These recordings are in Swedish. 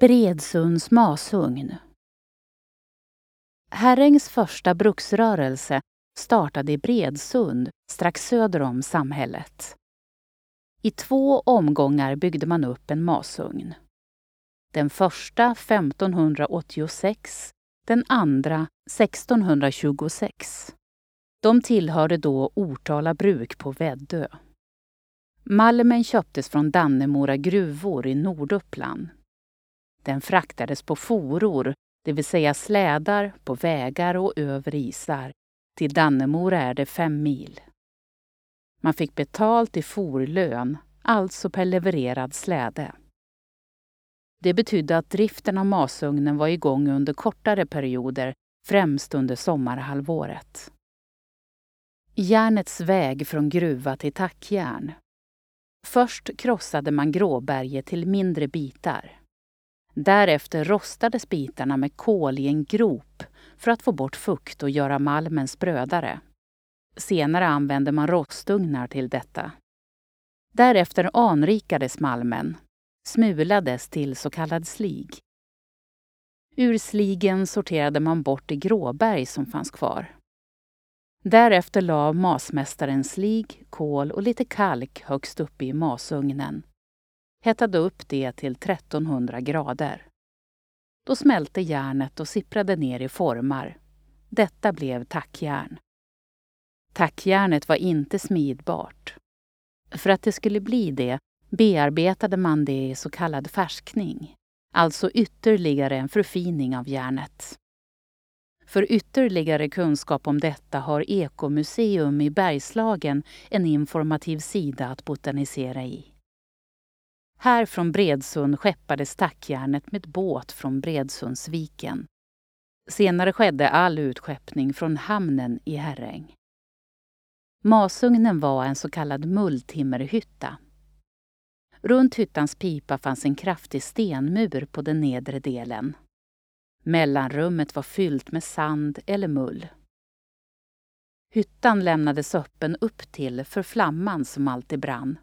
Bredsunds masugn Herrängs första bruksrörelse startade i Bredsund strax söder om samhället. I två omgångar byggde man upp en masugn. Den första 1586, den andra 1626. De tillhörde då Ortala bruk på Väddö. Malmen köptes från Dannemora gruvor i Norduppland. Den fraktades på foror, det vill säga slädar, på vägar och över isar. Till Dannemora är det fem mil. Man fick betalt i forlön, alltså per levererad släde. Det betydde att driften av masugnen var igång under kortare perioder, främst under sommarhalvåret. Järnets väg från gruva till tackjärn. Först krossade man gråberget till mindre bitar. Därefter rostades bitarna med kol i en grop för att få bort fukt och göra malmen sprödare. Senare använde man rostugnar till detta. Därefter anrikades malmen, smulades till så kallad slig. Ur sligen sorterade man bort det gråberg som fanns kvar. Därefter la masmästaren slig, kol och lite kalk högst uppe i masugnen. Hettade upp det till 1300 grader. Då smälte järnet och sipprade ner i formar. Detta blev tackjärn. Tackjärnet var inte smidbart. För att det skulle bli det bearbetade man det i så kallad färskning, alltså ytterligare en förfining av järnet. För ytterligare kunskap om detta har Ekomuseum i Bergslagen en informativ sida att botanisera i. Här från Bredsund skeppades tackjärnet med båt från Bredsundsviken. Senare skedde all utskeppning från hamnen i Herräng. Masugnen var en så kallad mulltimmerhytta. Runt hyttans pipa fanns en kraftig stenmur på den nedre delen. Mellanrummet var fyllt med sand eller mull. Hyttan lämnades öppen upp till för flamman som alltid brann.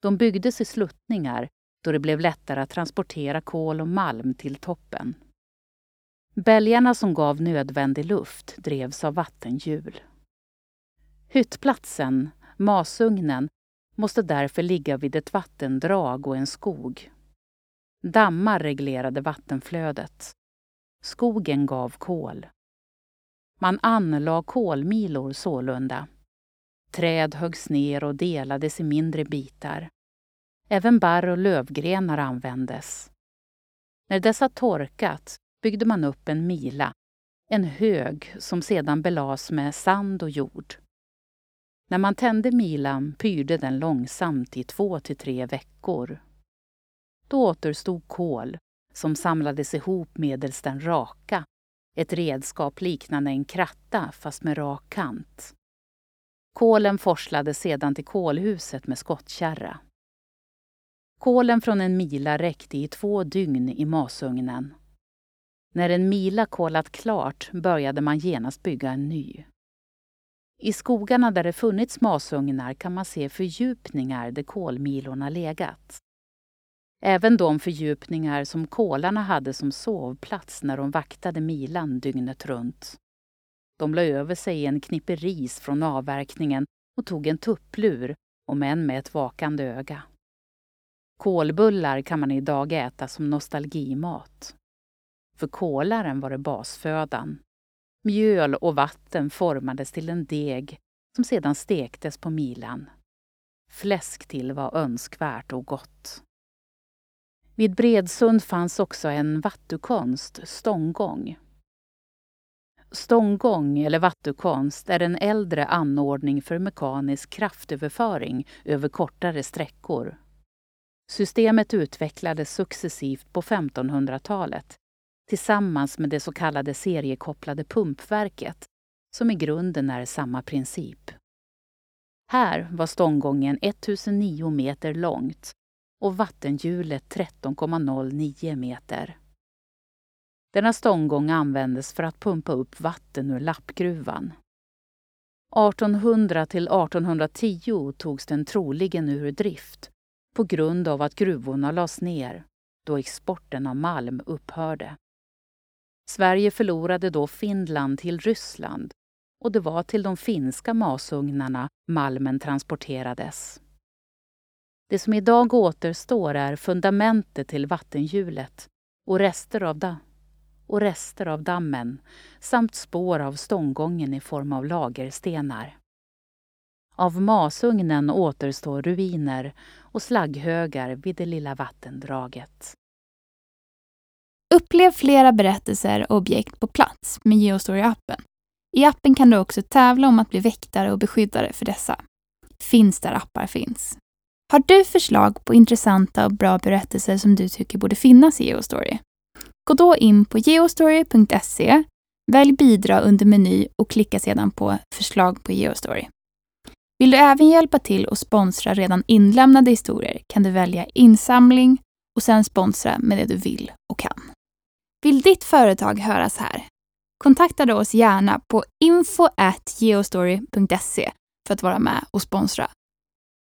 De byggdes i sluttningar då det blev lättare att transportera kol och malm till toppen. Bälgarna som gav nödvändig luft drevs av vattenhjul. Hyttplatsen, masugnen, måste därför ligga vid ett vattendrag och en skog. Dammar reglerade vattenflödet. Skogen gav kol. Man anlade kolmilor sålunda. Träd höggs ner och delades i mindre bitar. Även barr och lövgrenar användes. När dessa torkat byggde man upp en mila, en hög som sedan belades med sand och jord. När man tände milan pyrde den långsamt i två till tre veckor. Då återstod kol som samlades ihop medelst en raka, ett redskap liknande en kratta fast med rak kant. Kolen forslades sedan till kolhuset med skottkärra. Kolen från en mila räckte i två dygn i masugnen. När en mila kolat klart började man genast bygga en ny. I skogarna där det funnits masugnar kan man se fördjupningar där kolmilorna legat. Även de fördjupningar som kolarna hade som sovplats när de vaktade milan dygnet runt. De la över sig en knippe ris från avverkningen och tog en tupplur, om än med ett vakande öga. Kolbullar kan man idag äta som nostalgimat. För kolaren var det basfödan. Mjöl och vatten formades till en deg som sedan stektes på milan. Fläsk till var önskvärt och gott. Vid Bredsund fanns också en vattukonst, stånggång. Stånggång, eller vattukonst, är en äldre anordning för mekanisk kraftöverföring över kortare sträckor. Systemet utvecklades successivt på 1500-talet tillsammans med det så kallade seriekopplade pumpverket som i grunden är samma princip. Här var stånggången 1009 meter långt och vattenhjulet 13,09 meter. Denna stånggång användes för att pumpa upp vatten ur lappgruvan. 1800 till 1810 togs den troligen ur drift på grund av att gruvorna lades ner då exporten av malm upphörde. Sverige förlorade då Finland till Ryssland och det var till de finska masugnarna malmen transporterades. Det som idag återstår är fundamentet till vattenhjulet och rester av, det och rester av dammen samt spår av stånggången i form av lagerstenar. Av masugnen återstår ruiner och slagghögar vid det lilla vattendraget. Upplev flera berättelser och objekt på plats med Geostory-appen. I appen kan du också tävla om att bli väktare och beskyddare för dessa. Finns där appar finns. Har du förslag på intressanta och bra berättelser som du tycker borde finnas i Geostory? Gå då in på geostory.se, välj bidra under meny och klicka sedan på förslag på Geostory. Vill du även hjälpa till och sponsra redan inlämnade historier kan du välja insamling och sen sponsra med det du vill och kan. Vill ditt företag höras här? Kontakta då oss gärna på info.geostory.se för att vara med och sponsra